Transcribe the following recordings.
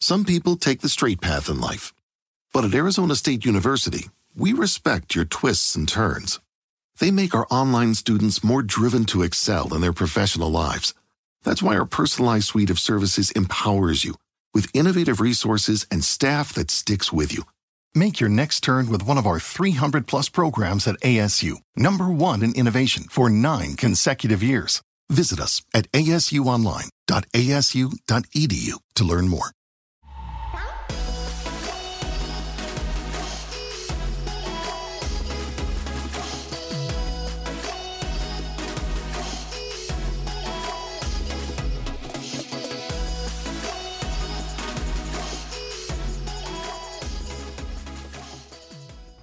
Some people take the straight path in life. But at Arizona State University, we respect your twists and turns. They make our online students more driven to excel in their professional lives. That's why our personalized suite of services empowers you with innovative resources and staff that sticks with you. Make your next turn with one of our 300 plus programs at ASU, number one in innovation for nine consecutive years. Visit us at asuonline.asu.edu to learn more.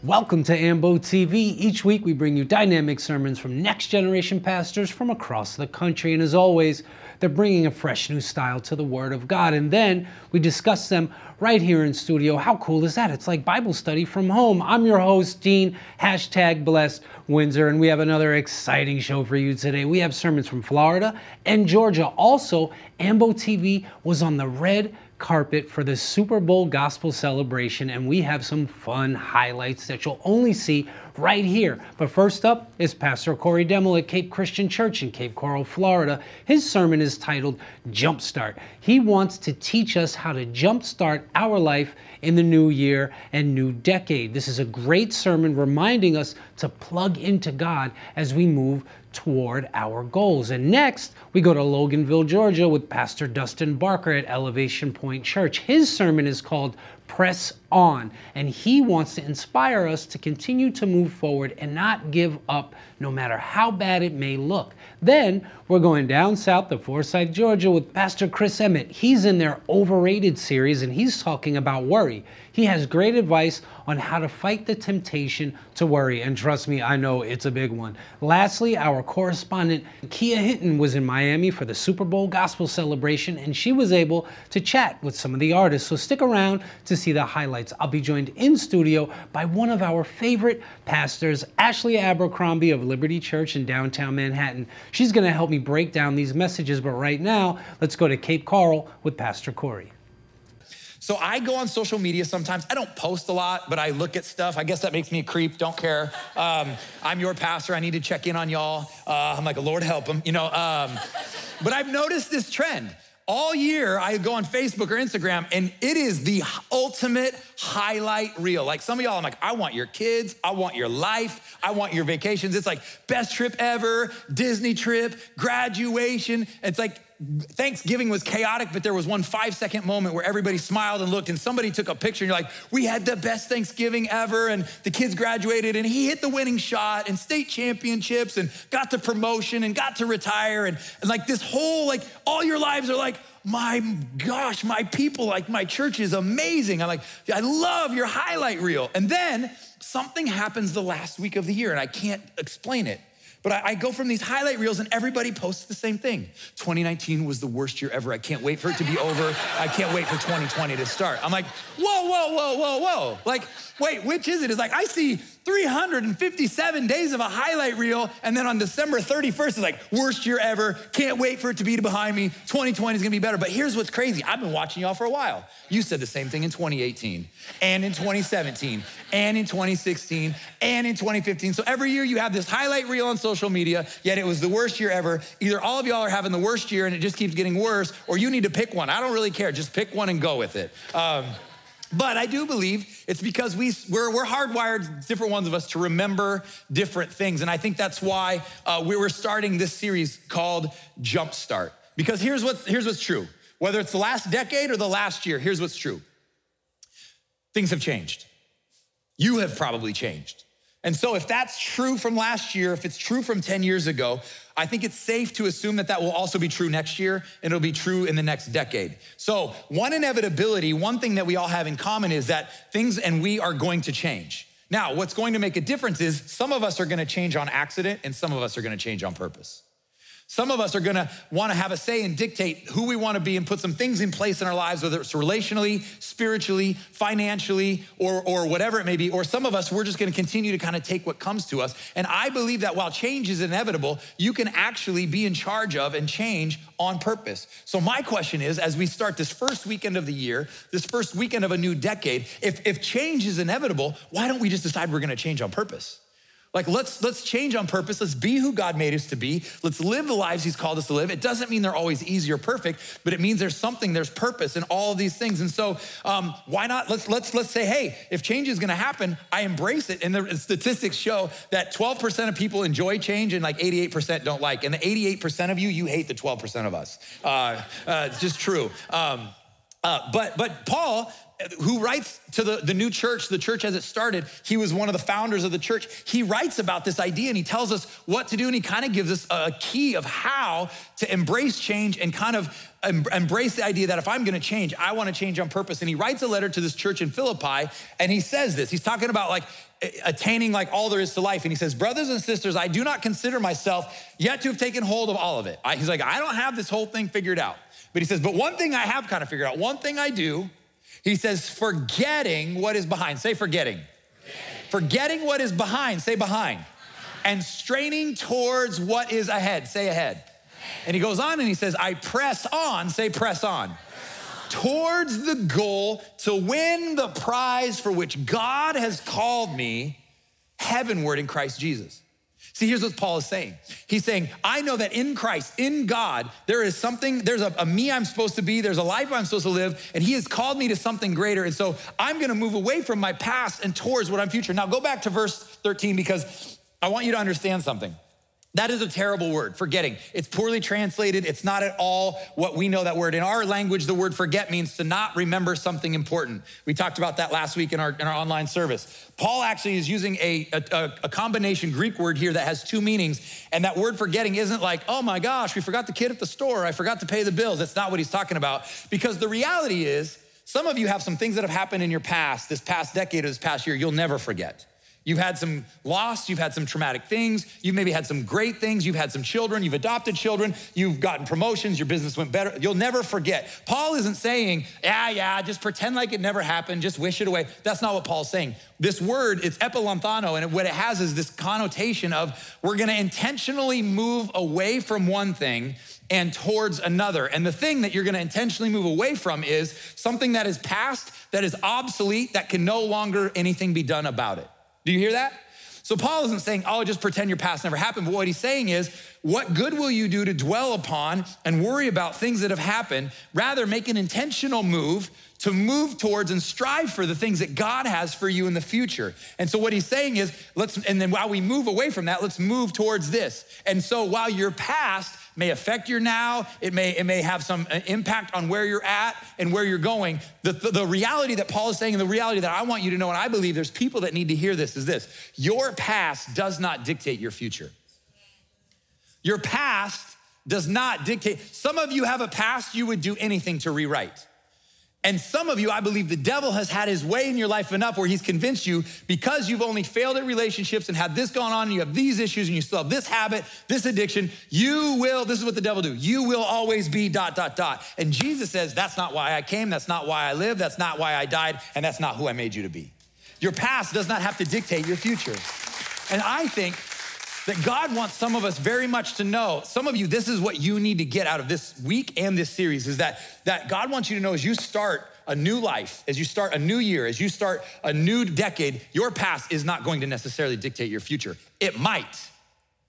Welcome to AMBO TV. Each week we bring you dynamic sermons from next generation pastors from across the country. And as always, they're bringing a fresh new style to the Word of God. And then we discuss them right here in studio. How cool is that? It's like Bible study from home. I'm your host, Dean, hashtag blessed Windsor, and we have another exciting show for you today. We have sermons from Florida and Georgia. Also, AMBO TV was on the red carpet for the Super Bowl gospel celebration, and we have some fun highlights that you'll only see right here. But first up is Pastor Corey Demmel at Cape Christian Church in Cape Coral, Florida. His sermon is titled Jumpstart. He wants to teach us how to jumpstart our life in the new year and new decade. This is a great sermon reminding us to plug into God as we move toward our goals. And next, we go to Loganville, Georgia with Pastor Dustin Barker at Elevation Point Church. His sermon is called Press On, and he wants to inspire us to continue to move forward and not give up no matter how bad it may look. Then we're going down south to Forsyth, Georgia with Pastor Chris Emmitt. He's in their overrated series and he's talking about worry. He has great advice on how to fight the temptation to worry, and trust me, I know it's a big one. Lastly, our correspondent Khea Hinton was in Miami for the Super Bowl gospel celebration, and she was able to chat with some of the artists. So stick around to see the highlights. I'll be joined in studio by one of our favorite pastors, Ashley Abercrombie of Liberty Church in downtown Manhattan. She's going to help me break down these messages, but right now, let's go to Cape Coral with Pastor Corey. So I go on social media sometimes. I don't post a lot, but I look at stuff. I guess that makes me a creep. Don't care. Um, I'm your pastor. I need to check in on y'all. Uh, I'm like, Lord help them, you know. Um, but I've noticed this trend. All year, I go on Facebook or Instagram, and it is the ultimate highlight reel. Like some of y'all, I'm like, I want your kids, I want your life, I want your vacations. It's like best trip ever, Disney trip, graduation. It's like Thanksgiving was chaotic, but there was one five second moment where everybody smiled and looked, and somebody took a picture, and you're like, We had the best Thanksgiving ever, and the kids graduated, and he hit the winning shot, and state championships, and got the promotion, and got to retire, and, and like this whole, like, all your lives are like, my gosh, my people, like my church is amazing. I'm like, I love your highlight reel. And then something happens the last week of the year, and I can't explain it. But I, I, go from these highlight reels and everybody posts the same thing. 2019 was the worst year ever. I can't wait for it to be over. I can't wait for 2020 to start. I'm like, whoa, whoa, whoa, whoa, whoa. Like, wait, which is it? It's like, I see 357 days of a highlight reel, and then on December 31st, it's like, worst year ever. Can't wait for it to be behind me. 2020 is gonna be better. But here's what's crazy I've been watching y'all for a while. You said the same thing in 2018, and in 2017, and in 2016, and in 2015. So every year you have this highlight reel on social media, yet it was the worst year ever. Either all of y'all are having the worst year and it just keeps getting worse, or you need to pick one. I don't really care. Just pick one and go with it. Um, but I do believe it's because we, we're, we're hardwired, different ones of us, to remember different things. And I think that's why uh, we were starting this series called Jumpstart. Because here's, what, here's what's true whether it's the last decade or the last year, here's what's true things have changed. You have probably changed. And so, if that's true from last year, if it's true from 10 years ago, I think it's safe to assume that that will also be true next year and it'll be true in the next decade. So, one inevitability, one thing that we all have in common is that things and we are going to change. Now, what's going to make a difference is some of us are going to change on accident and some of us are going to change on purpose. Some of us are gonna wanna have a say and dictate who we wanna be and put some things in place in our lives, whether it's relationally, spiritually, financially, or, or whatever it may be. Or some of us, we're just gonna continue to kind of take what comes to us. And I believe that while change is inevitable, you can actually be in charge of and change on purpose. So, my question is as we start this first weekend of the year, this first weekend of a new decade, if, if change is inevitable, why don't we just decide we're gonna change on purpose? Like let's let's change on purpose. Let's be who God made us to be. Let's live the lives He's called us to live. It doesn't mean they're always easy or perfect, but it means there's something, there's purpose in all of these things. And so, um, why not? Let's let's let's say, hey, if change is to happen, I embrace it. And the statistics show that 12% of people enjoy change and like 88% don't like. And the 88% of you, you hate the 12% of us. Uh, uh, it's just true. Um, uh, but but Paul who writes to the, the new church, the church as it started, he was one of the founders of the church. He writes about this idea and he tells us what to do, and he kind of gives us a key of how to embrace change and kind of embrace the idea that if I'm gonna change, I wanna change on purpose. And he writes a letter to this church in Philippi, and he says this. He's talking about like attaining like all there is to life. And he says, Brothers and sisters, I do not consider myself yet to have taken hold of all of it. I, he's like, I don't have this whole thing figured out. But he says, But one thing I have kind of figured out, one thing I do, he says, forgetting what is behind. Say forgetting. Forgetting what is behind. Say behind. And straining towards what is ahead. Say ahead. And he goes on and he says, I press on. Say press on. Towards the goal to win the prize for which God has called me heavenward in Christ Jesus. See, here's what Paul is saying. He's saying, I know that in Christ, in God, there is something, there's a, a, me I'm supposed to be, there's a life I'm supposed to live, and He has called me to something greater. And so I'm gonna move away from my past and towards what I'm future. Now go back to verse 13 because I want you to understand something. That is a terrible word, forgetting. It's poorly translated. It's not at all what we know that word. In our language, the word forget means to not remember something important. We talked about that last week in our, in our online service. Paul actually is using a, a, a combination Greek word here that has two meanings. And that word forgetting isn't like, oh my gosh, we forgot the kid at the store. I forgot to pay the bills. That's not what he's talking about. Because the reality is, some of you have some things that have happened in your past, this past decade or this past year, you'll never forget. You've had some loss, you've had some traumatic things, you've maybe had some great things, you've had some children, you've adopted children, you've gotten promotions, your business went better. You'll never forget. Paul isn't saying, yeah, yeah, just pretend like it never happened, just wish it away. That's not what Paul's saying. This word, it's epilanthano, and what it has is this connotation of we're gonna intentionally move away from one thing and towards another. And the thing that you're gonna intentionally move away from is something that is past, that is obsolete, that can no longer anything be done about it. Do you hear that? So Paul isn't saying, oh, just pretend your past never happened. But what he's saying is, what good will you do to dwell upon and worry about things that have happened? Rather, make an intentional move to move towards and strive for the things that God has for you in the future. And so what he's saying is, let's, and then while we move away from that, let's move towards this. And so while your past may affect your now, it may, it may have some uh, impact on where you're at and where you're going. The, the, the reality that Paul is saying, and the reality that I want you to know, and I believe there's people that need to hear this, is this your past does not dictate your future. Your past does not dictate. Some of you have a past you would do anything to rewrite. And some of you, I believe the devil has had his way in your life enough where he's convinced you because you've only failed at relationships and had this going on and you have these issues and you still have this habit, this addiction, you will, this is what the devil do, you will always be dot, dot, dot. And Jesus says, that's not why I came, that's not why I live, that's not why I died, and that's not who I made you to be. Your past does not have to dictate your future. And I think that God wants some of us very much to know. Some of you, this is what you need to get out of this week and this series is that, that God wants you to know as you start a new life, as you start a new year, as you start a new decade, your past is not going to necessarily dictate your future. It might,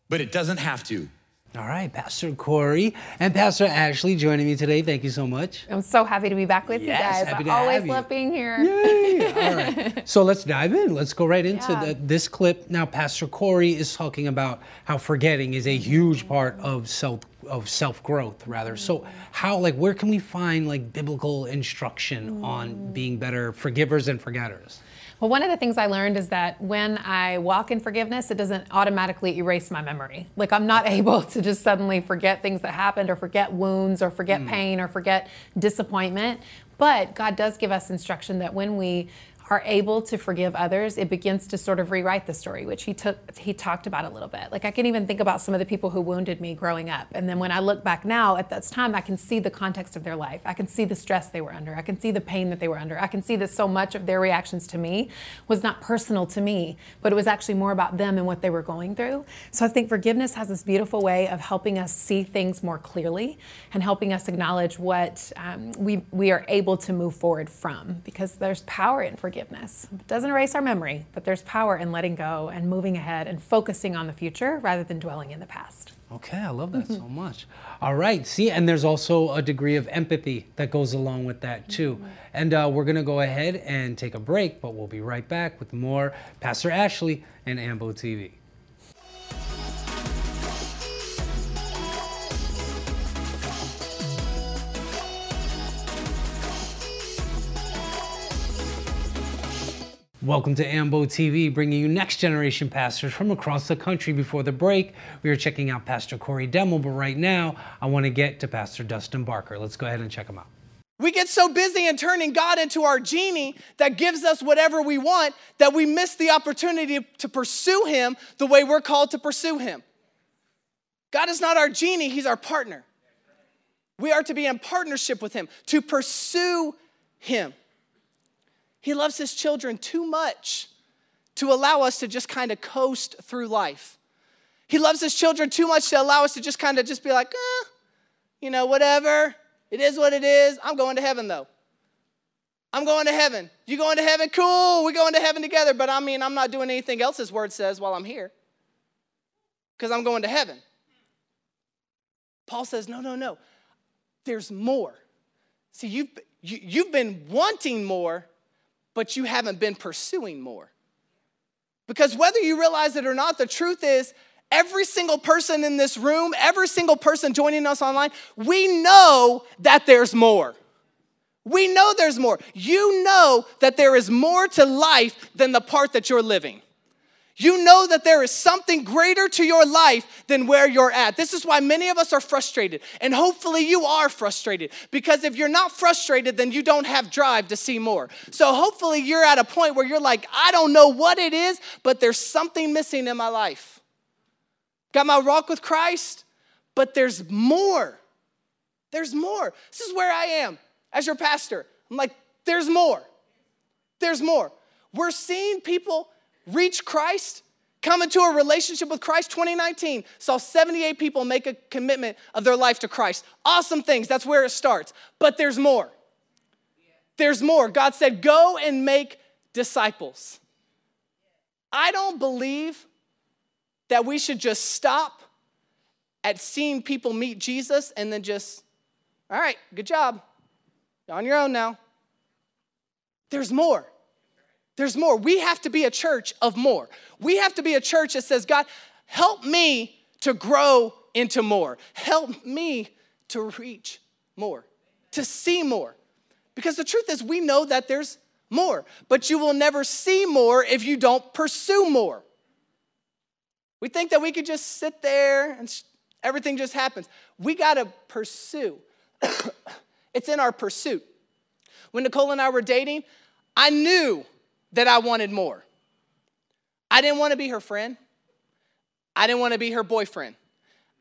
but it doesn't have to. All right, Pastor Corey and Pastor Ashley joining me today. Thank you so much. I'm so happy to be back with yes, you guys. Happy to I always love being here. Yay! All right. So let's dive in. Let's go right into yeah. the, this clip. Now, Pastor Corey is talking about how forgetting is a huge part of self of self growth, rather. So, how like where can we find like biblical instruction mm. on being better forgivers and forgetters? Well, one of the things I learned is that when I walk in forgiveness, it doesn't automatically erase my memory. Like I'm not able to just suddenly forget things that happened or forget wounds or forget mm. pain or forget disappointment. But God does give us instruction that when we are able to forgive others, it begins to sort of rewrite the story, which he took he talked about a little bit. Like I can even think about some of the people who wounded me growing up. And then when I look back now at that time, I can see the context of their life. I can see the stress they were under. I can see the pain that they were under. I can see that so much of their reactions to me was not personal to me, but it was actually more about them and what they were going through. So I think forgiveness has this beautiful way of helping us see things more clearly and helping us acknowledge what um, we we are able to move forward from because there's power in forgiveness forgiveness. It doesn't erase our memory, but there's power in letting go and moving ahead and focusing on the future rather than dwelling in the past. Okay, I love that mm-hmm. so much. All right, see, and there's also a degree of empathy that goes along with that too. Mm-hmm. And uh, we're going to go ahead and take a break, but we'll be right back with more Pastor Ashley and Ambo TV. Welcome to AMBO TV, bringing you next generation pastors from across the country. Before the break, we were checking out Pastor Corey Demmel, but right now, I want to get to Pastor Dustin Barker. Let's go ahead and check him out. We get so busy in turning God into our genie that gives us whatever we want that we miss the opportunity to pursue Him the way we're called to pursue Him. God is not our genie, He's our partner. We are to be in partnership with Him, to pursue Him. He loves his children too much to allow us to just kind of coast through life. He loves his children too much to allow us to just kind of just be like, eh, you know, whatever. It is what it is. I'm going to heaven though. I'm going to heaven. You going to heaven? Cool. We're going to heaven together. But I mean, I'm not doing anything else his word says while I'm here because I'm going to heaven. Paul says, no, no, no. There's more. See, you've, you, have you have been wanting more, but you haven't been pursuing more. Because whether you realize it or not, the truth is, every single person in this room, every single person joining us online, we know that there's more. We know there's more. You know that there is more to life than the part that you're living. You know that there is something greater to your life than where you're at. This is why many of us are frustrated. And hopefully you are frustrated because if you're not frustrated, then you don't have drive to see more. So hopefully you're at a point where you're like, I don't know what it is, but there's something missing in my life. Got my walk with Christ, but there's more. There's more. This is where I am as your pastor. I'm like, there's more. There's more. We're seeing people reach Christ, come into a relationship with Christ. 2019 saw 78 people make a commitment of their life to Christ. Awesome things. That's where it starts. But there's more. There's more. God said, Go and make disciples. I don't believe that we should just stop at seeing people meet Jesus and then just, all right, good job. You're on your own now. There's more. There's more. We have to be a church of more. We have to be a church that says, God, help me to grow into more. Help me to reach more, to see more. Because the truth is, we know that there's more, but you will never see more if you don't pursue more. We think that we could just sit there and everything just happens. We got to pursue. it's in our pursuit. When Nicole and I were dating, I knew that I wanted more. I didn't want to be her friend. I didn't want to be her boyfriend.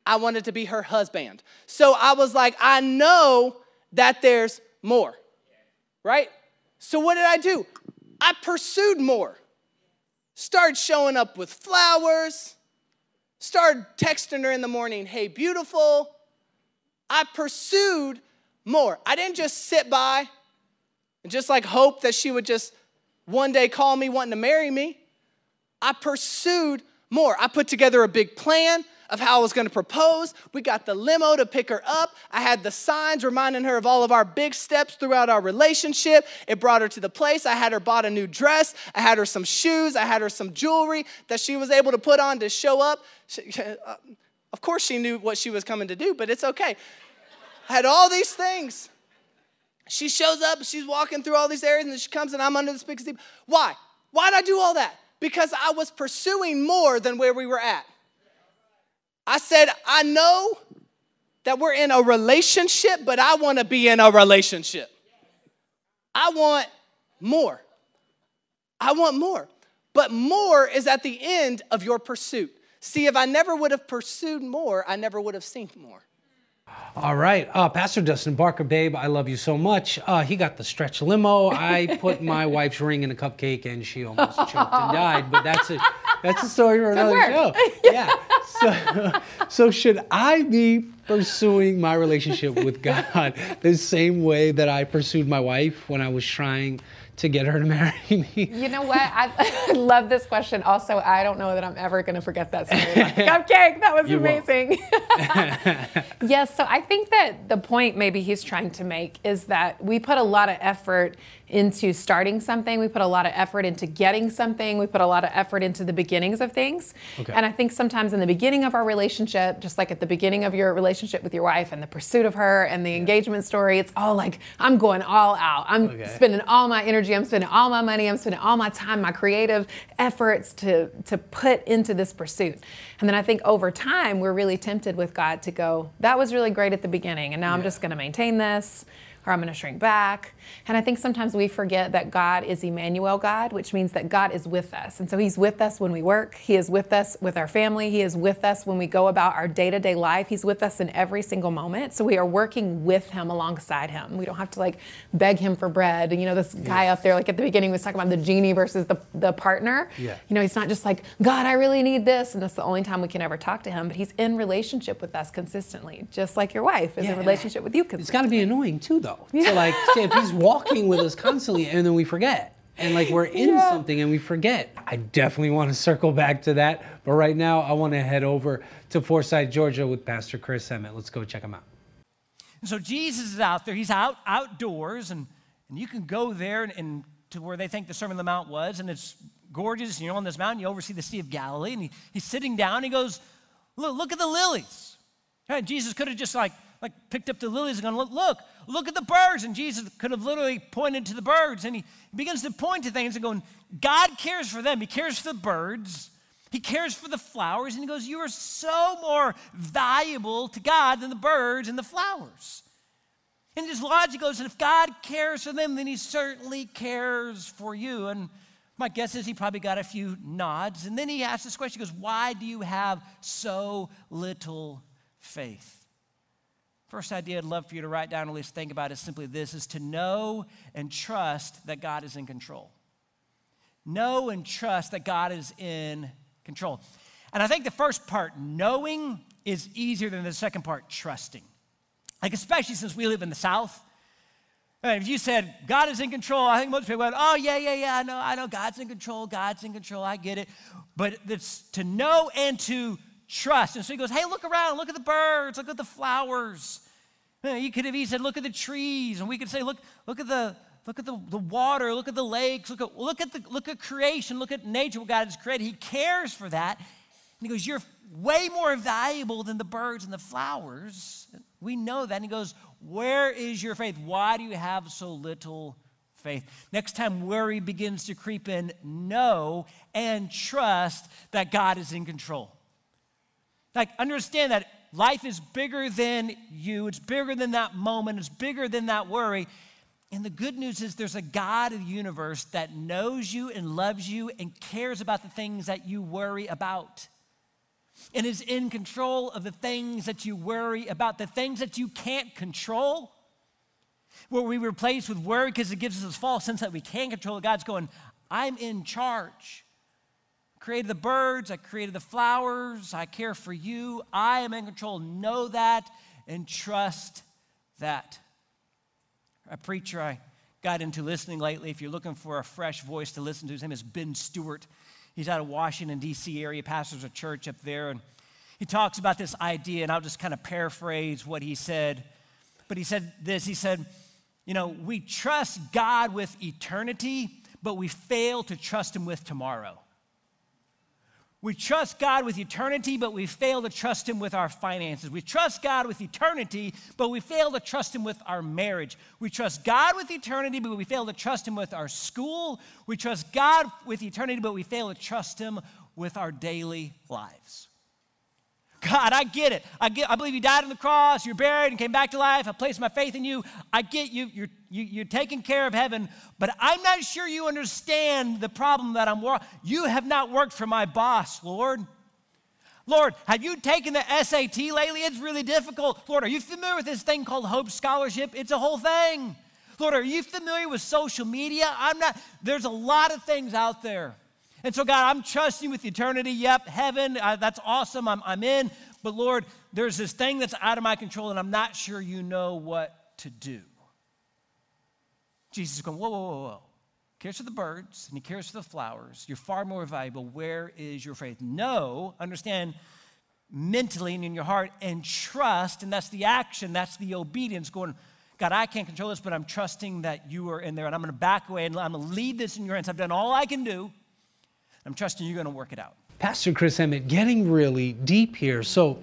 I wanted to be her husband. So I was like, I know that there's more, right? So what did I do? I pursued more. Started showing up with flowers, started texting her in the morning, hey, beautiful. I pursued more. I didn't just sit by and just like hope that she would just one day call me wanting to marry me. I pursued more. I put together a big plan of how I was going to propose. We got the limo to pick her up. I had the signs reminding her of all of our big steps throughout our relationship. It brought her to the place. I had her bought a new dress. I had her some shoes. I had her some jewelry that she was able to put on to show up. Uh, of course, she knew what she was coming to do, but it's okay. I had all these things. She shows up, she's walking through all these areas, and she comes and I'm under this big steep. Why? Why did I do all that? Because I was pursuing more than where we were at. I said, I know that we're in a relationship, but I want to be in a relationship. I want more. I want more. But more is at the end of your pursuit. See, if I never would have pursued more, I never would have seen more. All right, uh, Pastor Dustin Barker, babe, I love you so much. Uh, he got the stretch limo. I put my wife's ring in a cupcake, and she almost choked and died. But that's a that's a story for another show. Yeah. So, so should I be pursuing my relationship with God the same way that I pursued my wife when I was trying to get her to marry me? You know what? I, love this question. Also, I don't know that I'm ever going to forget that story. Cupcake, that was You amazing. yes, so I think that the point maybe he's trying to make is that we put a lot of effort into starting something. We put a lot of effort into getting something. We put a lot of effort into the beginnings of things. Okay. And I think sometimes in the beginning of our relationship, just like at the beginning of your relationship with your wife and the pursuit of her and the engagement story, it's all like, I'm going all out. I'm Okay. spending all my energy, I'm spending all my money, I'm spending all my time, my creative efforts to, to put into this pursuit. And then I think over time, we're really tempted with God to go, that was really great at the beginning, and now I'm just going to maintain this. Or I'm going to shrink back. And I think sometimes we forget that God is Emmanuel God, which means that God is with us. And so He's with us when we work. He is with us with our family. He is with us when we go about our day to day life. He's with us in every single moment. So we are working with Him alongside Him. We don't have to like beg Him for bread. And you know, this guy up there, like at the beginning, was talking about the genie versus the, the partner. Yeah. You know, He's not just like, God, I really need this. And that's the only time we can ever talk to Him. But He's in relationship with us consistently, just like your wife is Yeah, in relationship with you It's consistently. got to be annoying too, though. So like, if he's walking with us constantly, and then we forget, and like we're in Yeah. something and we forget. I definitely want to circle back to that, but right now I want to head over to Forsyth, Georgia, with Pastor Chris Emmitt. Let's go check him out. And so Jesus is out there. He's out outdoors, and, and you can go there and, and to where they think the Sermon on the Mount was, and it's gorgeous. And you're on this mountain, you oversee the Sea of Galilee, and he, he's sitting down. He goes, "Look, look at the lilies." And Jesus could have just like like picked up the lilies and gone, "Look, look, look at the birds." And Jesus could have literally pointed to the birds, and he begins to point to things and going, "God cares for them. He cares for the birds." He cares for the flowers, and he goes, You are so more valuable to God than the birds and the flowers. And his logic goes, If God cares for them, then he certainly cares for you. And my guess is he probably got a few nods. And then he asks this question He goes, Why do you have so little faith? First idea I'd love for you to write down, or at least think about, is simply this is to know and trust that God is in control know and trust that God is in control. And I think the first part, knowing, is easier than the second part, trusting. Like, especially since we live in the South. Uh, If you said God is in control, I think most people went, oh, yeah, yeah, yeah, I know, I know, God's in control, God's in control, I get it. But it's to know and to trust. And so he goes, hey, look around, look at the birds, look at the flowers. You could have he said, look at the trees, and we could say, look, look at the look at the, the water, look at the lakes, look at look at the look at creation, look at nature, what God has created. He cares for that. And he goes, You're way more valuable than the birds and the flowers. We know that. And he goes, Where is your faith? Why do you have so little faith? Next time worry begins to creep in, know and trust that God is in control. Like, understand that life is bigger than you, it's bigger than that moment, it's bigger than that worry. And the good news is there's a God of the universe that knows you and loves you and cares about the things that you worry about. And is in control of the things that you worry about, the things that you can't control. Where we replace with worry because it gives us this false sense that we can't control it. God's going, I'm in charge created the birds, I created the flowers, I care for you, I am in control. Know that and trust that. A preacher I got into listening lately, if you're looking for a fresh voice to listen to, his name is Ben Stuart. He's out of Washington, D.C. area, pastors a church up there, and he talks about this idea, and I'll just kind of paraphrase what he said. But he said this he said, You know, we trust God with eternity, but we fail to trust Him with tomorrow. We trust God with eternity, but we fail to trust Him with our finances. We trust God with eternity, but we fail to trust Him with our marriage. We trust God with eternity, but we fail to trust Him with our school. We trust God with eternity, but we fail to trust Him with our daily lives. God, I get it. I, get, I believe you died on the cross, you're buried and came back to life. I place my faith in you. I get you. You're, you, you're taking care of heaven, but I'm not sure you understand the problem that I'm working. You have not worked for my boss, Lord. Lord, have you taken the SAT lately? It's really difficult. Lord, are you familiar with this thing called Hope Scholarship? It's a whole thing. Lord, are you familiar with social media? I'm not. There's a lot of things out there. And so, God, I'm trusting with eternity. Yep, heaven, uh, that's awesome. I'm, I'm in. But Lord, there's this thing that's out of my control, and I'm not sure you know what to do. Jesus is going, whoa, whoa, whoa, whoa. Cares for the birds and he cares for the flowers. You're far more valuable. Where is your faith? No, understand mentally and in your heart, and trust, and that's the action, that's the obedience going, God, I can't control this, but I'm trusting that you are in there, and I'm going to back away and I'm going to leave this in your hands. I've done all I can do. I'm trusting you're going to work it out. Pastor Chris Emmitt, getting really deep here. So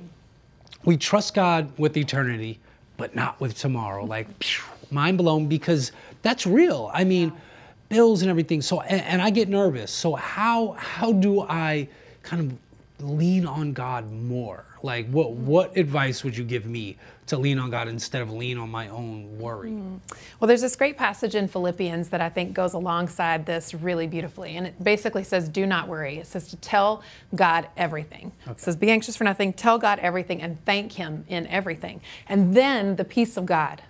we trust God with eternity, but not with tomorrow. Like, mind blown because that's real. I mean, bills and everything. So, and, and I get nervous. So, how how do I kind of lean on God more? Like, what what advice would you give me to lean on God instead of lean on my own worry? Mm. Well, there's this great passage in Philippians that I think goes alongside this really beautifully, and it basically says, "Do not worry." It says to tell God everything. Okay. It says, "Be anxious for nothing. Tell God everything, and thank Him in everything." And then the peace of God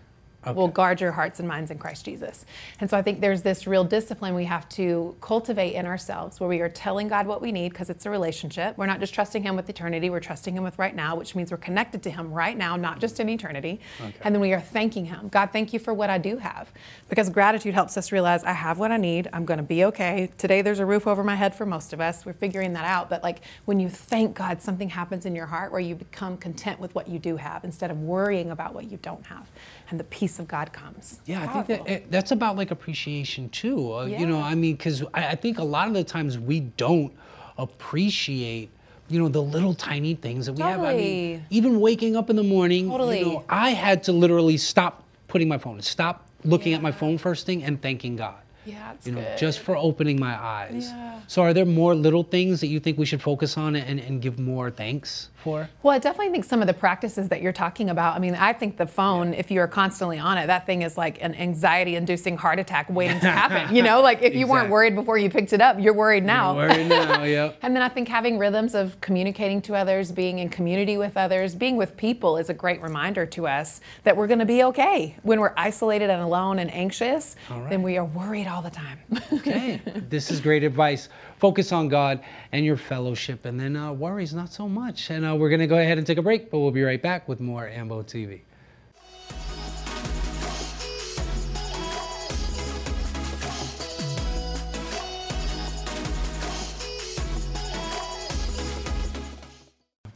Okay. will guard your hearts and minds in Christ Jesus. And so I think there's this real discipline we have to cultivate in ourselves where we are telling God what we need because it's a relationship. We're not just trusting Him with eternity, we're trusting Him with right now, which means we're connected to Him right now, not just in eternity. Okay. And then we are thanking Him. God, thank you for what I do have. Because gratitude helps us realize I have what I need, I'm going to be okay. Today there's a roof over my head for most of us. We're figuring that out. But like when you thank God, something happens in your heart where you become content with what you do have instead of worrying about what you don't have and the peace of God comes. Yeah, Powerful. I think that it, that's about like appreciation too. Uh, yeah. You know, I mean, because I, I think a lot of the times we don't appreciate you know the little tiny things that we totally. have. I mean, even waking up in the morning, totally. you know, I had to literally stop putting my phone, stop looking yeah. at my phone first thing, and thanking God. Yeah, you know, good. just for opening my eyes. Yeah. So, are there more little things that you think we should focus on and, and give more thanks for? Well, I definitely think some of the practices that you're talking about. I mean, I think the phone, yeah. if you're constantly on it, that thing is like an anxiety-inducing heart attack waiting to happen. you know, like if you exactly. weren't worried before you picked it up, you're worried now. You're worried now, yep. and then I think having rhythms of communicating to others, being in community with others, being with people is a great reminder to us that we're going to be okay when we're isolated and alone and anxious. Right. Then we are worried all the time okay, this is great advice. Focus on God and your fellowship, and then uh, worries not so much. And uh, we're going to go ahead and take a break, but we'll be right back with more Ambo TV.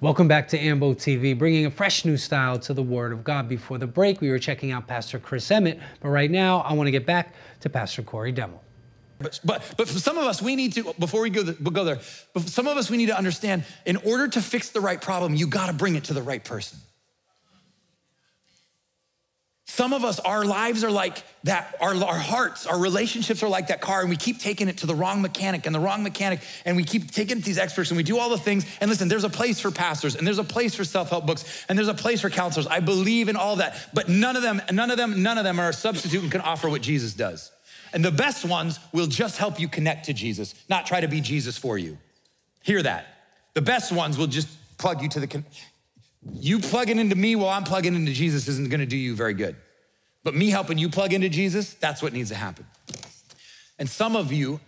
Welcome back to Ambo TV, bringing a fresh new style to the Word of God. Before the break, we were checking out Pastor Chris Emmitt, but right now I want to get back to Pastor Corey Demmel. But, but, but for some of us, we need to, before we go, we'll go there, but some of us, we need to understand in order to fix the right problem, you got to bring it to the right person. Some of us, our lives are like that, our, our hearts, our relationships are like that car, and we keep taking it to the wrong mechanic and the wrong mechanic, and we keep taking it to these experts, and we do all the things. And listen, there's a place for pastors, and there's a place for self-help books, and there's a place for counselors. I believe in all that, but none of them, none of them, none of them are a substitute and can offer what Jesus does. And the best ones will just help you connect to Jesus, not try to be Jesus for you. Hear that. The best ones will just plug you to the. Con- you plugging into me while I'm plugging into Jesus isn't gonna do you very good. But me helping you plug into Jesus, that's what needs to happen. And some of you,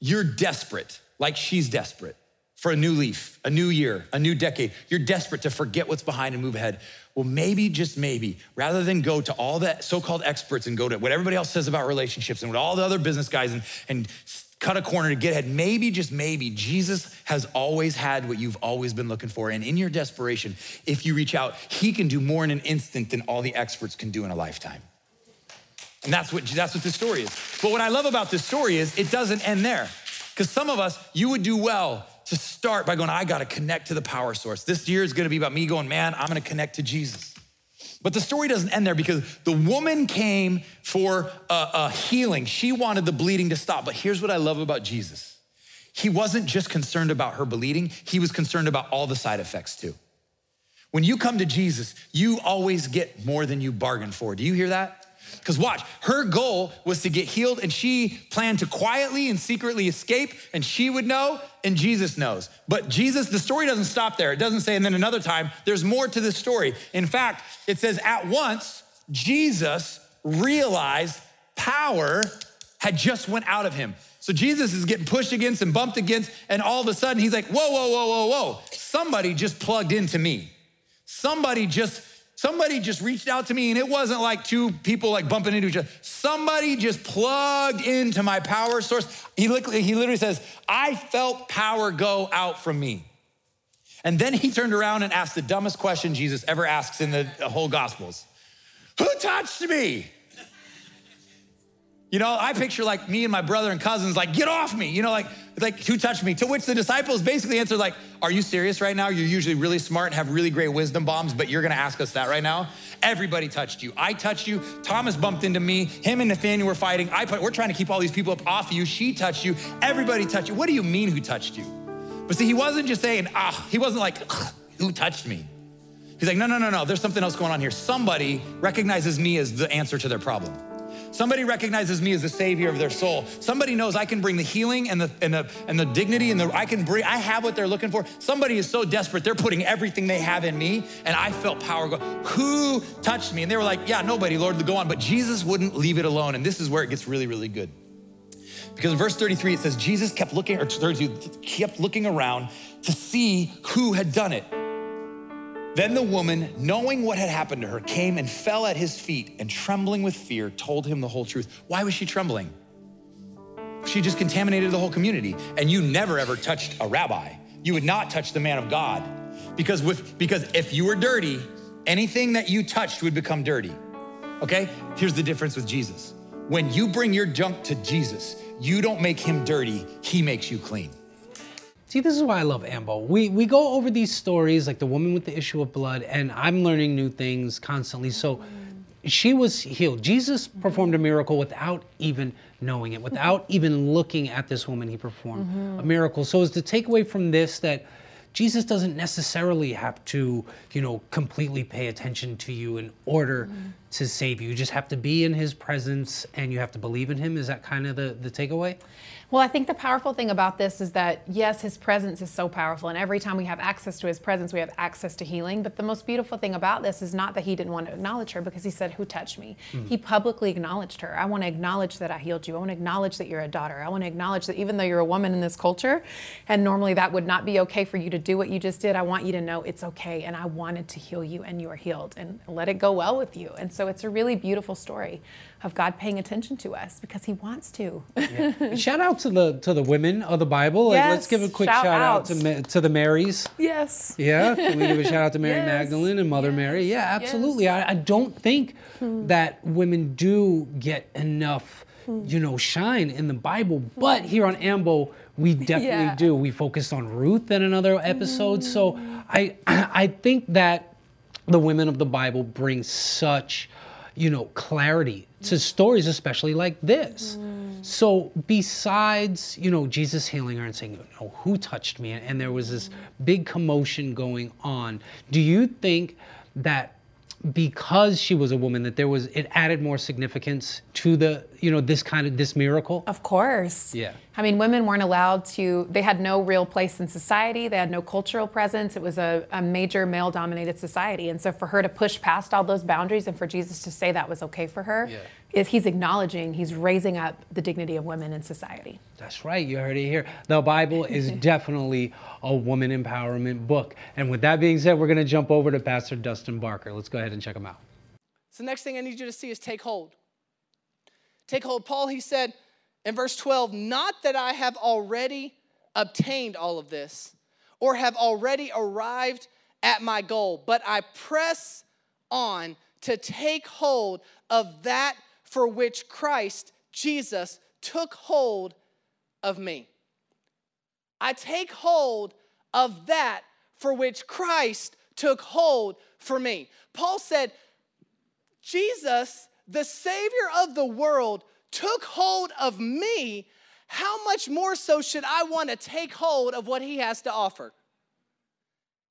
you're desperate, like she's desperate for a new leaf, a new year, a new decade. You're desperate to forget what's behind and move ahead. Well, maybe, just maybe, rather than go to all the so called experts and go to what everybody else says about relationships and what all the other business guys and, and cut a corner to get ahead, maybe, just maybe, Jesus has always had what you've always been looking for. And in your desperation, if you reach out, he can do more in an instant than all the experts can do in a lifetime. And that's what, that's what this story is. But what I love about this story is it doesn't end there. Because some of us, you would do well to start by going, I got to connect to the power source. This year is going to be about me going, man, I'm going to connect to Jesus. But the story doesn't end there because the woman came for a, a, healing. She wanted the bleeding to stop. But here's what I love about Jesus he wasn't just concerned about her bleeding, he was concerned about all the side effects too. When you come to Jesus, you always get more than you bargain for. Do you hear that? Because watch, her goal was to get healed, and she planned to quietly and secretly escape, and she would know, and Jesus knows. But Jesus, the story doesn't stop there. It doesn't say, and then another time, there's more to this story. In fact, it says, at once, Jesus realized power had just went out of him. So Jesus is getting pushed against and bumped against, and all of a sudden he's like, whoa, whoa, whoa, whoa, whoa. Somebody just plugged into me. Somebody just Somebody just reached out to me, and it wasn't like two people like bumping into each other. Somebody just plugged into my power source. He literally, he literally says, I felt power go out from me. And then he turned around and asked the dumbest question Jesus ever asks in the whole Gospels Who touched me? You know, I picture like me and my brother and cousins, like, get off me. You know, like, like who touched me? To which the disciples basically answered, like, are you serious right now? You're usually really smart and have really great wisdom bombs, but you're gonna ask us that right now? Everybody touched you. I touched you. Thomas bumped into me. Him and Nathaniel were fighting. I put, we're trying to keep all these people up off you. She touched you. Everybody touched you. What do you mean who touched you? But see, he wasn't just saying, ah, he wasn't like, who touched me? He's like, no, no, no, no, there's something else going on here. Somebody recognizes me as the answer to their problem. Somebody recognizes me as the savior of their soul. Somebody knows I can bring the healing and the and the and the dignity and the I can bring I have what they're looking for. Somebody is so desperate, they're putting everything they have in me, and I felt power go. Who touched me? And they were like, Yeah, nobody, Lord, go on. But Jesus wouldn't leave it alone. And this is where it gets really, really good. Because in verse 33, it says, Jesus kept looking, or 32, kept looking around to see who had done it. Then the woman, knowing what had happened to her, came and fell at his feet and trembling with fear, told him the whole truth. Why was she trembling? She just contaminated the whole community. And you never ever touched a rabbi. You would not touch the man of God. Because with because if you were dirty, anything that you touched would become dirty. Okay? Here's the difference with Jesus. When you bring your junk to Jesus, you don't make him dirty, he makes you clean. See, this is why I love Ambo. We we go over these stories like the woman with the issue of blood, and I'm learning new things constantly. So she was healed. Jesus performed a miracle without even knowing it, without even looking at this woman. He performed mm-hmm. a miracle. So is the takeaway from this that Jesus doesn't necessarily have to, you know, completely pay attention to you in order mm-hmm. to save you. You just have to be in his presence and you have to believe in him. Is that kind of the, the takeaway? Well, I think the powerful thing about this is that, yes, his presence is so powerful. And every time we have access to his presence, we have access to healing. But the most beautiful thing about this is not that he didn't want to acknowledge her because he said, Who touched me? Mm-hmm. He publicly acknowledged her. I want to acknowledge that I healed you. I want to acknowledge that you're a daughter. I want to acknowledge that even though you're a woman in this culture, and normally that would not be okay for you to do what you just did, I want you to know it's okay. And I wanted to heal you and you are healed and let it go well with you. And so it's a really beautiful story of God paying attention to us because He wants to. yeah. Shout out to the to the women of the Bible. Like, let's give a quick shout, shout out to to the Marys. Yes. Yeah. Can we give a shout out to Mary yes. Magdalene and Mother yes. Mary? Yeah, absolutely. Yes. I, I, don't think hmm. that women do get enough, hmm. you know, shine in the Bible. But here on Ambo, we definitely yeah. do. We focused on Ruth in another episode. Mm. So I I think that the women of the Bible bring such you know, clarity to stories, especially like this. Mm. So besides, you know, Jesus healing her and saying, know, who touched me? And there was this big commotion going on. Do you think that because she was a woman that there was it added more significance to the you know this kind of this miracle? Of course. Yeah. I mean women weren't allowed to they had no real place in society. They had no cultural presence. It was a, a major male dominated society. And so for her to push past all those boundaries and for jesus to say that was okay for her yeah is he's acknowledging, he's raising up the dignity of women in society. That's right, you heard it here. The Bible is definitely a woman empowerment book. And with that being said, we're going to jump over to Pastor Dustin Barker. Let's go ahead and check him out. So, the next thing I need you to see is take hold. Take hold. Paul, he said in verse 12, Not that I have already obtained all of this or have already arrived at my goal, but I press on to take hold of that for which Christ Jesus took hold of me. I take hold of that for which Christ took hold for me. Paul said, Jesus, the Savior of the world, took hold of me how much more so should I want to take hold of what he has to offer?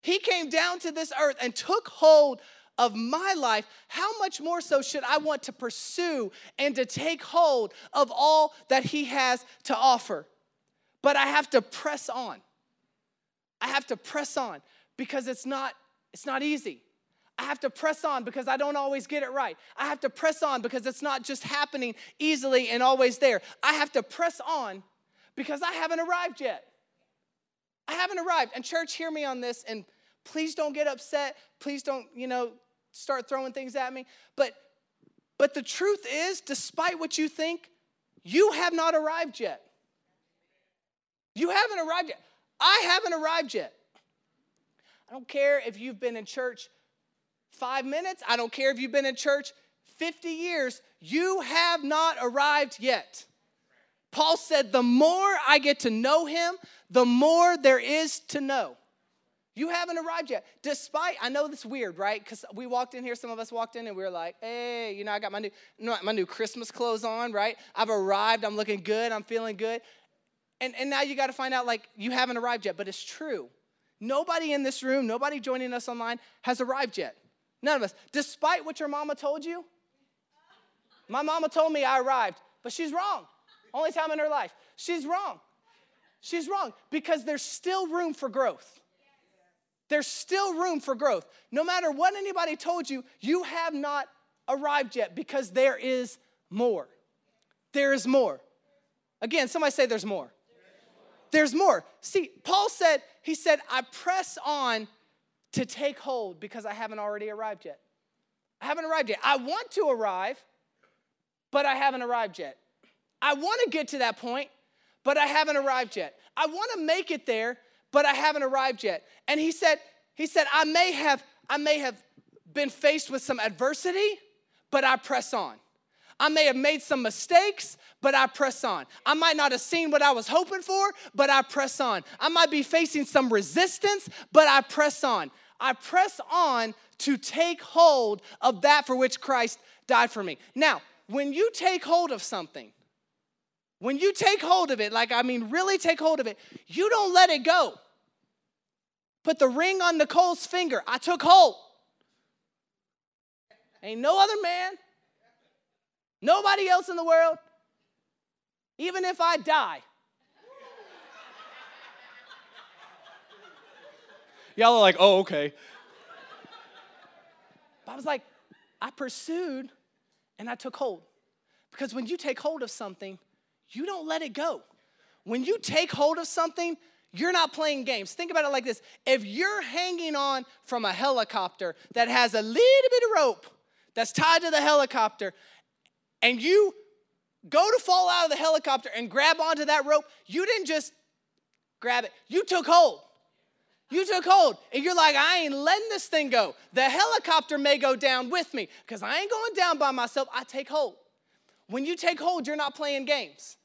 He came down to this earth and took hold of my life, how much more so should I want to pursue and to take hold of all that He has to offer? But I have to press on. I have to press on because it's not, it's not easy. I have to press on because I don't always get it right. I have to press on because it's not just happening easily and always there. I have to press on because I haven't arrived yet. I haven't arrived. And, church, hear me on this and please don't get upset. Please don't, you know, start throwing things at me. But but the truth is, despite what you think, you have not arrived yet. You haven't arrived yet. I haven't arrived yet. I don't care if you've been in church five minutes, I don't care if you've been in church 50 years, you have not arrived yet. Paul said, The more I get to know him, the more there is to know. You haven't arrived yet. Despite, I know this weird, right? Because we walked in here, some of us walked in and we were like, hey, you know, I got my new, my new Christmas clothes on, right? I've arrived, I'm looking good, I'm feeling good. And, and now you got to find out, like, you haven't arrived yet, but it's true. Nobody in this room, nobody joining us online has arrived yet. None of us. Despite what your mama told you, my mama told me I arrived, but she's wrong. Only time in her life. She's wrong. She's wrong because there's still room for growth. There's still room for growth. No matter what anybody told you, you have not arrived yet because there is more. There is more. Again, somebody say there's more. There's more. See, Paul said, he said, I press on to take hold because I haven't already arrived yet. I haven't arrived yet. I want to arrive, but I haven't arrived yet. I want to get to that point, but I haven't arrived yet. I want to make it there, but I haven't arrived yet. And he said, he said, I may have, I may have been faced with some adversity, but I press on. I may have made some mistakes, but I press on. I might not have seen what I was hoping for, but I press on. I might be facing some resistance, but I press on. I press on to take hold of that for which Christ died for me. Now, when you take hold of something, when you take hold of it, like I mean, really take hold of it, you don't let it go. Put the ring on Nicole's finger. I took hold. Ain't no other man, nobody else in the world, even if I die. Y'all are like, oh, okay. But I was like, I pursued and I took hold. Because when you take hold of something, you don't let it go. When you take hold of something, you're not playing games. Think about it like this if you're hanging on from a helicopter that has a little bit of rope that's tied to the helicopter, and you go to fall out of the helicopter and grab onto that rope, you didn't just grab it, you took hold. You took hold, and you're like, I ain't letting this thing go. The helicopter may go down with me because I ain't going down by myself. I take hold. When you take hold, you're not playing games.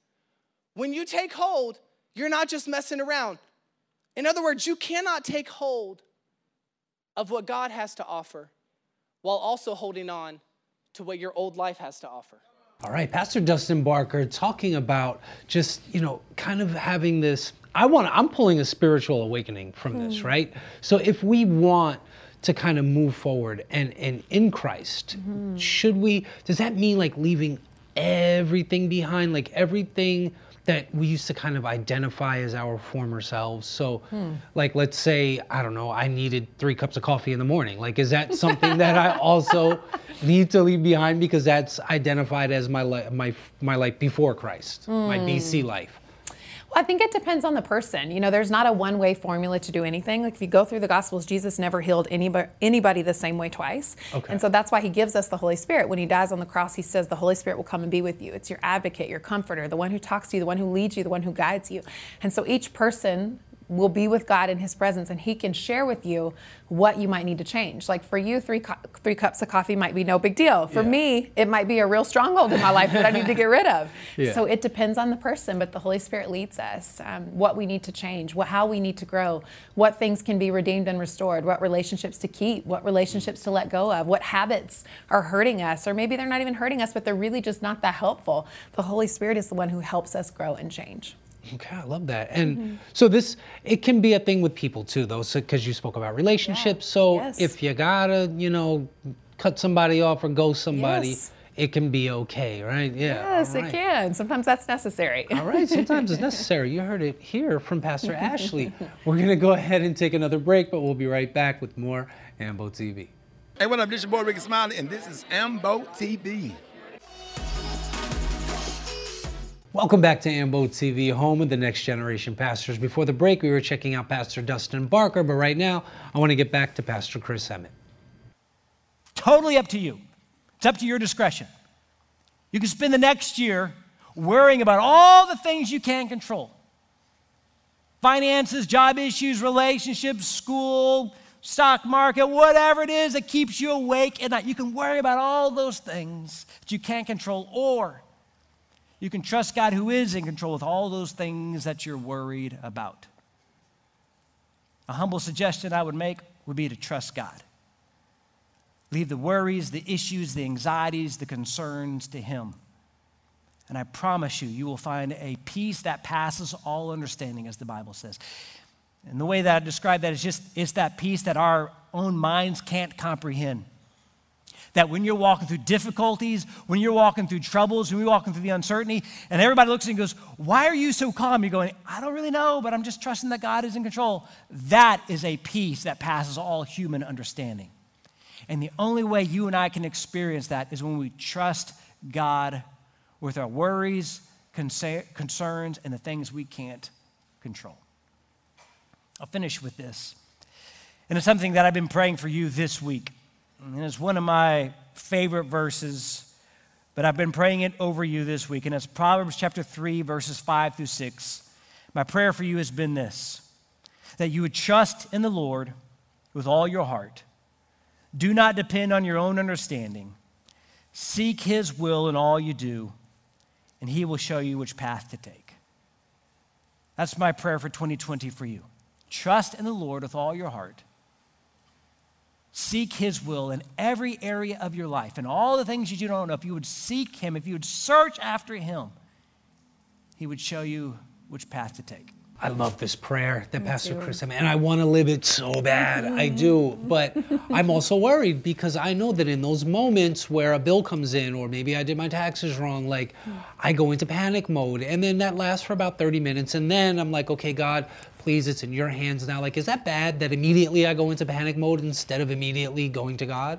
When you take hold, you're not just messing around. In other words, you cannot take hold of what God has to offer while also holding on to what your old life has to offer. All right, Pastor Dustin Barker talking about just, you know, kind of having this I want I'm pulling a spiritual awakening from mm. this, hmm. right? So if we want to kind of move forward and and in Christ, mm-hmm. should we does that mean like leaving everything behind, like everything that we used to kind of identify as our former selves. So, hmm. like, let's say, I don't know, I needed three cups of coffee in the morning. Like, is that something that I also need to leave behind because that's identified as my li- my my life before Christ, my hmm. BC life? Well, I think it depends on the person. You know, there's not a one way formula to do anything. Like if you go through the Gospels, Jesus never healed anybody, anybody the same way twice. Okay. And so that's why he gives us the Holy Spirit. When he dies on the cross, he says the Holy Spirit will come and be with you. It's your advocate, your comforter, the one who talks to you, the one who leads you, the one who guides you. And so each person will be with God in His presence, and He can share with you what you might need to change. Like for you, three co- three cups of coffee might be no big deal. For Yeah. me, it might be a real stronghold in my life that I need to get rid of. Yeah. So it depends on the person, but the Holy Spirit leads us. Um, what we need to change, what how we need to grow, what things can be redeemed and restored, what relationships to keep, what relationships to let go of, what habits are hurting us, or maybe they're not even hurting us, but they're really just not that helpful. The Holy Spirit is the one who helps us grow and change. Okay, I love that. And Mm-hmm. so this it can be a thing with people too, though, because you spoke about relationships. So yes. if you gotta, you know, cut somebody off or ghost somebody, Yes. it can be okay, right? Yeah. Yes, all it can. Sometimes that's necessary. All right, sometimes it's necessary. You heard it here from Pastor Ashley. We're gonna go ahead and take another break, but we'll be right back with more Ambo TV. Hey, what up? This your boy Rickey Smiley, and this is Ambo TV. Welcome back to Ambo TV, home of the next generation pastors. Before the break, we were checking out Pastor Dustin Barker, but right now, I want to get back to Pastor Chris Emmitt. Totally up to you. It's up to your discretion. You can spend the next year worrying about all the things you can't control finances, job issues, relationships, school, stock market, whatever it is that keeps you awake at night. You can worry about all those things that you can't control, or you can trust God who is in control with all those things that you're worried about. A humble suggestion I would make would be to trust God. Leave the worries, the issues, the anxieties, the concerns to Him. And I promise you, you will find a peace that passes all understanding, as the Bible says. And the way that I describe that is just it's that peace that our own minds can't comprehend. That when you're walking through difficulties, when you're walking through troubles, when you're walking through the uncertainty, and everybody looks at you and goes, Why are you so calm? You're going, I don't really know, but I'm just trusting that God is in control. That is a peace that passes all human understanding. And the only way you and I can experience that is when we trust God with our worries, concerns, and the things we can't control. I'll finish with this. And it's something that I've been praying for you this week. And it's one of my favorite verses, but I've been praying it over you this week. And it's Proverbs chapter 3, verses 5 through 6. My prayer for you has been this that you would trust in the Lord with all your heart. Do not depend on your own understanding. Seek His will in all you do, and He will show you which path to take. That's my prayer for 2020 for you. Trust in the Lord with all your heart. Seek His will in every area of your life and all the things that you don't know. If you would seek Him, if you would search after Him, He would show you which path to take. I love this prayer that Pastor Chris and I want to live it so bad. I mm-hmm. do. But I'm also worried because I know that in those moments where a bill comes in or maybe I did my taxes wrong, like I go into panic mode and then that lasts for about 30 minutes and then I'm like, "Okay, God, please it's in your hands now." Like is that bad that immediately I go into panic mode instead of immediately going to God?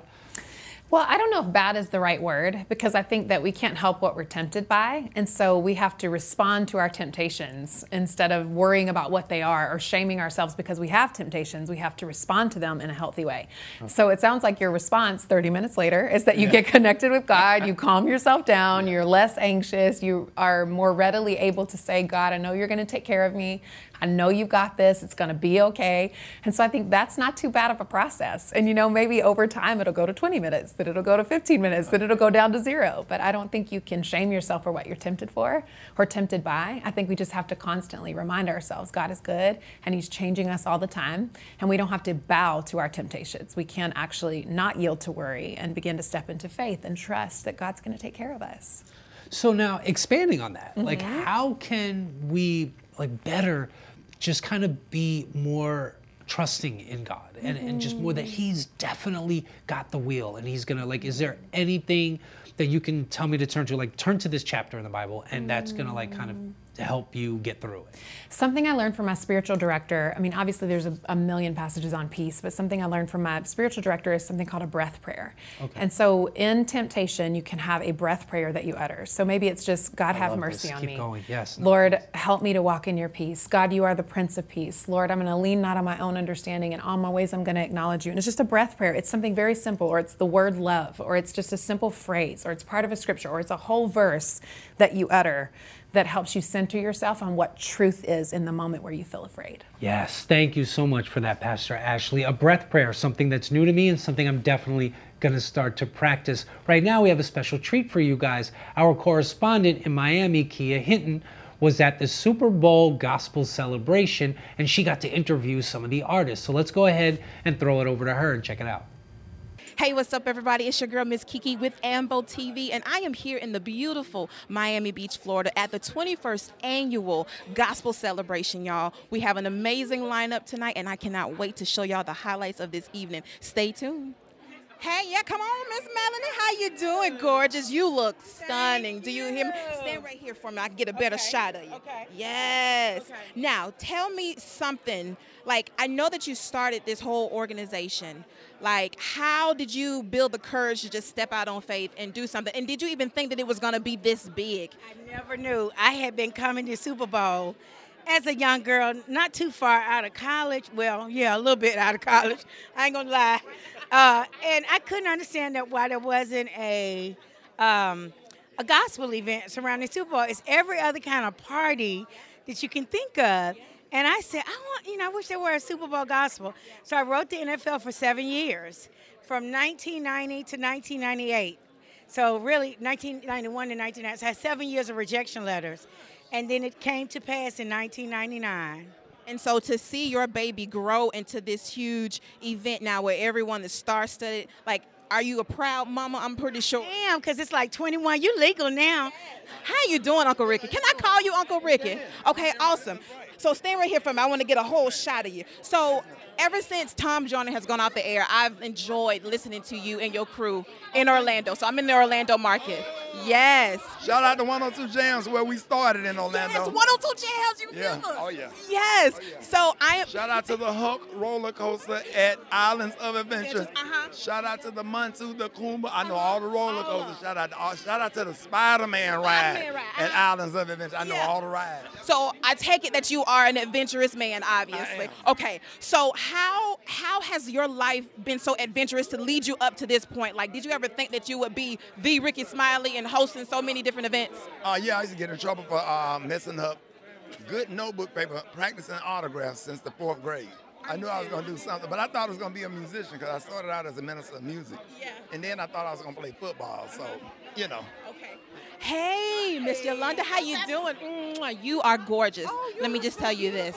Well, I don't know if bad is the right word because I think that we can't help what we're tempted by. And so we have to respond to our temptations instead of worrying about what they are or shaming ourselves because we have temptations. We have to respond to them in a healthy way. So it sounds like your response 30 minutes later is that you get connected with God, you calm yourself down, you're less anxious, you are more readily able to say, God, I know you're going to take care of me. I know you've got this. It's going to be okay. And so I think that's not too bad of a process. And you know, maybe over time it'll go to 20 minutes, then it'll go to 15 minutes, then it'll go down to zero. But I don't think you can shame yourself for what you're tempted for or tempted by. I think we just have to constantly remind ourselves God is good and He's changing us all the time. And we don't have to bow to our temptations. We can actually not yield to worry and begin to step into faith and trust that God's going to take care of us. So now expanding on that, like mm-hmm. how can we like better just kind of be more trusting in God and, and just more that mm-hmm. He's definitely got the wheel and He's gonna like, is there anything that you can tell me to turn to? Like turn to this chapter in the Bible and that's gonna like kind of mm-hmm. Help you get through it. Something I learned from my spiritual director, I mean, obviously there's a, a million passages on peace, but something I learned from my spiritual director is something called a breath prayer. Okay. And so in temptation, you can have a breath prayer that you utter. So maybe it's just, God, have mercy this. on Keep me. going. Yes. No, Lord, help me to walk in your peace. God, you are the Prince of Peace. Lord, I'm going to lean not on my own understanding. and all my ways, I'm going to acknowledge you. And it's just a breath prayer. It's something very simple, or it's the word love, or it's just a simple phrase, or it's part of a scripture, or it's a whole verse that you utter. That helps you center yourself on what truth is in the moment where you feel afraid. Yes, thank you so much for that, Pastor Ashley. A breath prayer, something that's new to me and something I'm definitely going to start to practice. Right now, we have a special treat for you guys. Our correspondent in Miami, Khea Hinton, was at the Super Bowl gospel celebration and she got to interview some of the artists. So let's go ahead and throw it over to her and check it out. Hey, what's up, everybody? It's your girl, Miss KeKe with Ambo TV, and I am here in the beautiful Miami Beach, Florida at the 21st annual Gospel Celebration, y'all. We have an amazing lineup tonight, and I cannot wait to show y'all the highlights of this evening. Stay tuned. Hey, yeah, come on, Miss Melanie. How you doing, gorgeous? You look stunning. Do you hear me? Stand right here for me. I can get a better Okay, shot of you. okay. Yes. Okay. Now, tell me something. Like, I know that you started this whole organization. Like, how did you build the courage to just step out on faith and do something? And did you even think that it was going to be this big? I never knew. I had been coming to Super Bowl as a young girl, not too far out of college. Well, yeah, a little bit out of college. I ain't gonna lie. Uh, and I couldn't understand that why there wasn't a um, a gospel event surrounding Super Bowl. It's every other kind of party that you can think of. And I said, I want, you know, I wish there were a Super Bowl gospel. So I wrote the NFL for seven years, from 1990 to 1998. So really, 1991 to 1990, so I had seven years of rejection letters. And then it came to pass in 1999. And so to see your baby grow into this huge event now where everyone is star studded, like, are you a proud mama? I'm pretty sure. Damn, because it's like 21, you legal now. How you doing, Uncle Rickey? Can I call you Uncle Rickey? Okay, awesome. So stand right here for me. I want to get a whole shot of you. So ever since Tom Joyner has gone off the air, I've enjoyed listening to you and your crew in Orlando. So I'm in the Orlando market. Yes. Shout out to 102 Jams where we started in Orlando. Yes, 102 Jams, you Yeah. remember? Oh, yeah. Yes. So I am. Shout out to the Hulk roller coaster at Islands of Adventure. Uh-huh. Shout out to the Montu, the Kumba. I know all the roller coasters. Shout out to all, shout out to the Spider-Man ride Spider-Man ride, at uh-huh. Islands of Adventure. I know Yeah. all the rides. So I take it that you are an adventurous man, obviously. Okay. So how how has your life been so adventurous to lead you up to this point? Like, did you ever think that you would be the Rickey Smiley and hosting so many different events? Uh, yeah, I used to get in trouble for uh, messing up good notebook paper, practicing autographs since the fourth grade. I knew I was going to do something, but I thought I was going to be a musician because I started out as a minister of music. Yeah. And then I thought I was going to play football. So, you know. Hey, Miss Yolanda, how you doing? Mwah, You are gorgeous. Oh, Let me just tell you this.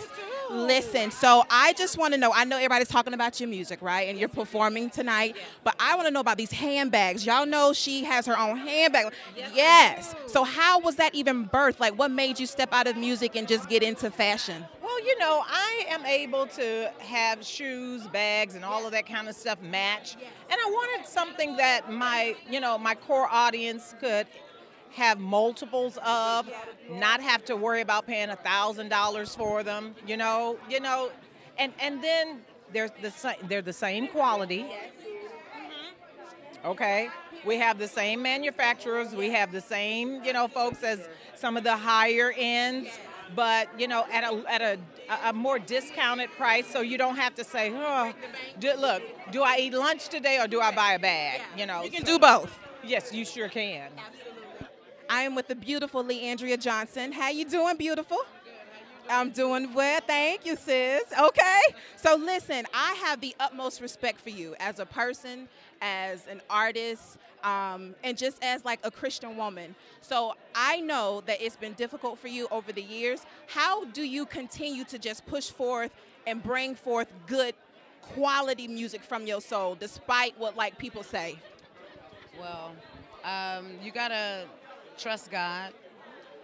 Listen, so I just want to know. I know everybody's talking about your music, right? And you're performing tonight, but I want to know about these handbags. Y'all know she has her own handbag. Yes. So how was that even birthed? Like, what made you step out of music and just get into fashion? Well, you know, I am able to have shoes, bags, and all of that kind of stuff match. And I wanted something that my, you know, my core audience could have multiples of, not have to worry about paying a thousand dollars for them. You know, you know, and and then there's the sa- they're the same quality. Mm-hmm. Okay. We have the same manufacturers. We have the same, you know, folks as some of the higher ends, but you know, at a at a, a more discounted price, so you don't have to say, oh, do, look, do I eat lunch today or do I buy a bag? You know, You can so- do both. Yes, you sure can. I am with the beautiful LeAndria Johnson. How you doing, beautiful? I'm doing well, thank you, sis. Okay. So listen, I have the utmost respect for you as a person, as an artist, um, and just as like a Christian woman. So I know that it's been difficult for you over the years. How do you continue to just push forth and bring forth good quality music from your soul, despite what like people say? Well, um, you gotta trust God,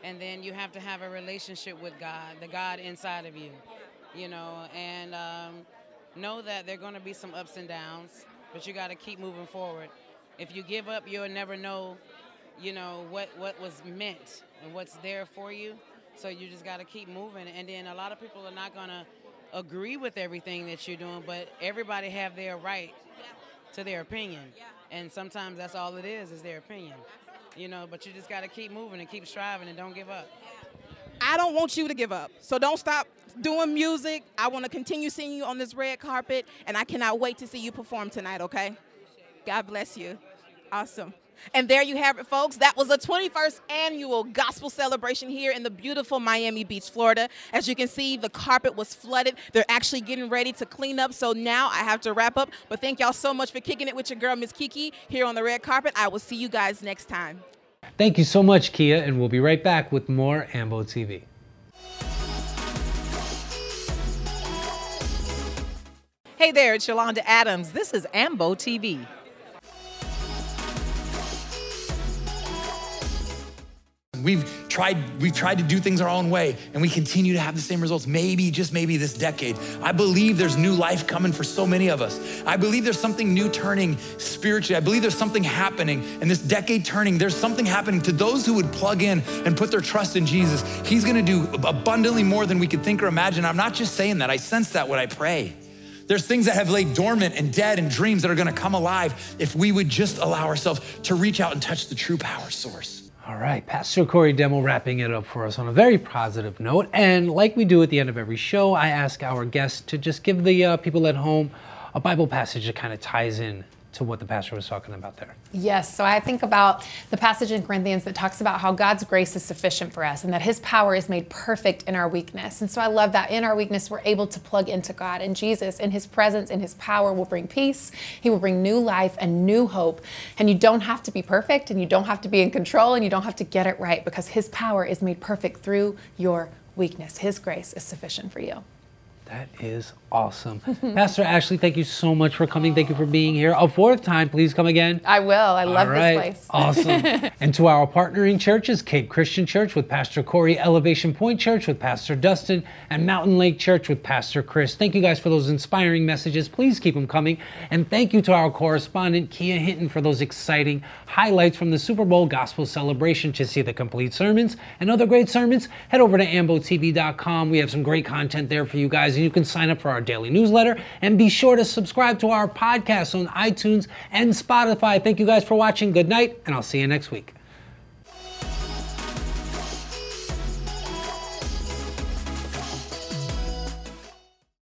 and then you have to have a relationship with God, the God inside of you, you know, and um, know that there are going to be some ups and downs, but you got to keep moving forward. If you give up, you'll never know, you know, what what was meant and what's there for you. So you just got to keep moving, and then a lot of people are not going to agree with everything that you're doing, but everybody have their right to their opinion. And sometimes that's all it is, is their opinion. You know, but you just got to keep moving and keep striving and don't give up. I don't want you to give up. So don't stop doing music. I want to continue seeing you on this red carpet, and I cannot wait to see you perform tonight, okay? God bless you. Awesome. And there you have it, folks. That was the 21st annual gospel celebration here in the beautiful Miami Beach, Florida. As you can see, the carpet was flooded. They're actually getting ready to clean up. So now I have to wrap up. But thank y'all so much for kicking it with your girl, Miss KeKe, here on the red carpet. I will see you guys next time. Thank you so much, Khea, and we'll be right back with more Ambo TV. Hey there, it's Yolanda Adams. This is Ambo TV. We've tried, we've tried to do things our own way, and we continue to have the same results. Maybe, just maybe this decade. I believe there's new life coming for so many of us. I believe there's something new turning spiritually. I believe there's something happening in this decade turning. There's something happening to those who would plug in and put their trust in Jesus. He's gonna do abundantly more than we could think or imagine. I'm not just saying that, I sense that when I pray. There's things that have laid dormant and dead and dreams that are gonna come alive if we would just allow ourselves to reach out and touch the true power source. All right, Pastor Corey Demmel wrapping it up for us on a very positive note. And like we do at the end of every show, I ask our guests to just give the uh, people at home a Bible passage that kind of ties in to what the pastor was talking about there. Yes, so I think about the passage in Corinthians that talks about how God's grace is sufficient for us and that his power is made perfect in our weakness. And so I love that in our weakness, we're able to plug into God and Jesus in his presence and his power will bring peace. He will bring new life and new hope. And you don't have to be perfect and you don't have to be in control and you don't have to get it right because his power is made perfect through your weakness. His grace is sufficient for you. That is awesome. Pastor Ashley, thank you so much for coming. Thank you for being here. A fourth time, please come again. I will. I love right. this place. awesome. and to our partnering churches, Cape Christian Church with Pastor Corey, Elevation Point Church with Pastor Dustin, and Mountain Lake Church with Pastor Chris. Thank you guys for those inspiring messages. Please keep them coming. And thank you to our correspondent, Khea Hinton, for those exciting highlights from the Super Bowl Gospel Celebration. To see the complete sermons and other great sermons, head over to ambotv.com. We have some great content there for you guys you can sign up for our daily newsletter and be sure to subscribe to our podcast on iTunes and Spotify. Thank you guys for watching. Good night, and I'll see you next week.